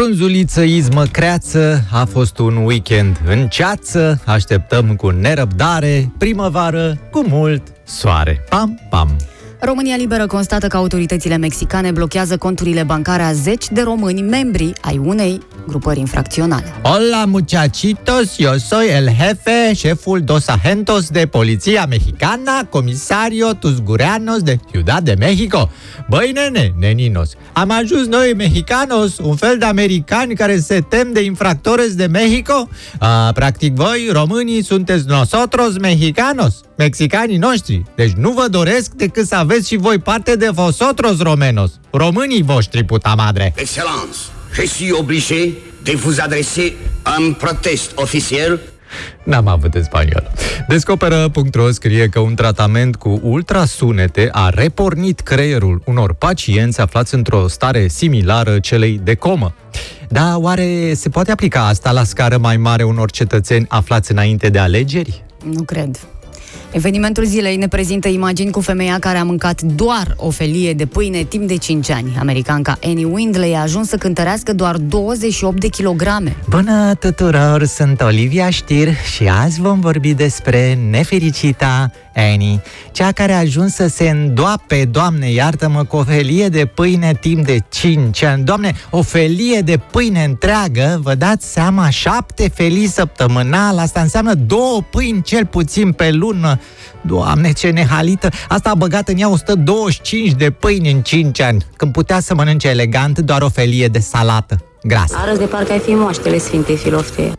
Frunzuliță, izmă, creață, a fost un weekend în ceață, așteptăm cu nerăbdare, primăvară cu mult soare. Pam, pam! România Liberă constată că autoritățile mexicane blochează conturile bancare a zeci de români membri ai unei grupări infracționale. Hola muchachitos, yo soy el jefe, șeful dos agentos de Poliția Mexicana, comisario Tusgureanos de Ciudad de Mexico. Băi nene, neninos, am ajuns noi mexicanos, un fel de americani care se tem de infractores de Mexico? A, practic voi, românii, sunteți nosotros mexicanos, mexicanii noștri. Deci nu vă doresc decât să aveți și voi parte de vosotros romenos, românii voștri, puta madre. Excellence, je suis obligé de vous adresser un protest officiel N-am avut în spaniolă. Descoperă.ro scrie că un tratament cu ultrasunete a repornit creierul unor pacienți aflați într-o stare similară celei de comă. Dar oare se poate aplica asta la scară mai mare unor cetățeni aflați înainte de alegeri? Nu cred. Evenimentul zilei ne prezintă imagini cu femeia care a mâncat doar o felie de pâine timp de 5 ani. Americanca Annie Windley a ajuns să cântărească doar 28 de kilograme. Bună tuturor, sunt Olivia Știr și azi vom vorbi despre nefericita Annie, cea care a ajuns să se îndoape, Doamne, iartă-mă, cu o felie de pâine timp de 5 ani. Doamne, o felie de pâine întreagă, vă dați seama, șapte felii săptămânal, asta înseamnă două pâini cel puțin pe lună. Doamne, ce nehalită! Asta a băgat în ea 125 de pâini în 5 ani, când putea să mănânce elegant doar o felie de salată. Grasă. Arăți de parcă ai fi moaștele Sfintei Filoftee.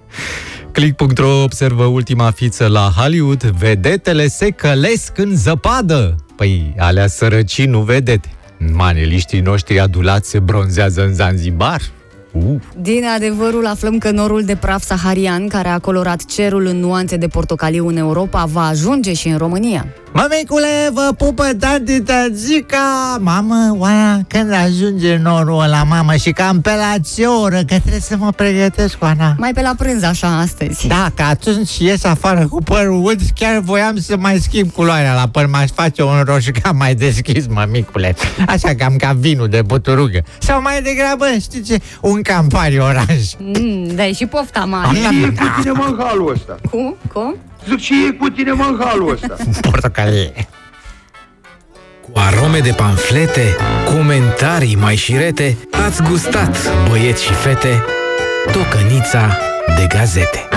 Click.ro observă ultima fiță la Hollywood. Vedetele se călesc în zăpadă. Păi, alea sărăcii nu vedete. Maneliștii noștri adulați se bronzează în Zanzibar. Uh. Din adevărul aflăm că norul de praf saharian, care a colorat cerul în nuanțe de portocaliu în Europa, va ajunge și în România. Mămicule, vă pupă tati tățica! Mamă, oana, când ajunge norul ăla, mamă, și cam pe la ce oră, că trebuie să mă pregătesc, oana? Mai pe la prânz, așa, astăzi. Da, că atunci ies afară cu părul ud, chiar voiam să mai schimb culoarea la păr, m-aș face un roșca mai deschis, mămicule. Așa cam ca vinul de buturugă. Sau mai degrabă, știi ce, un campari oranj. Mm, da, și pofta mare. Ce e cu tine mă în halul ăsta? Cum? Cum? Zic, ce e cu tine mă în halul ăsta? Portocalie. Cu arome de panflete, comentarii mai șirete, ați gustat, băieți și fete, tocănița de gazete.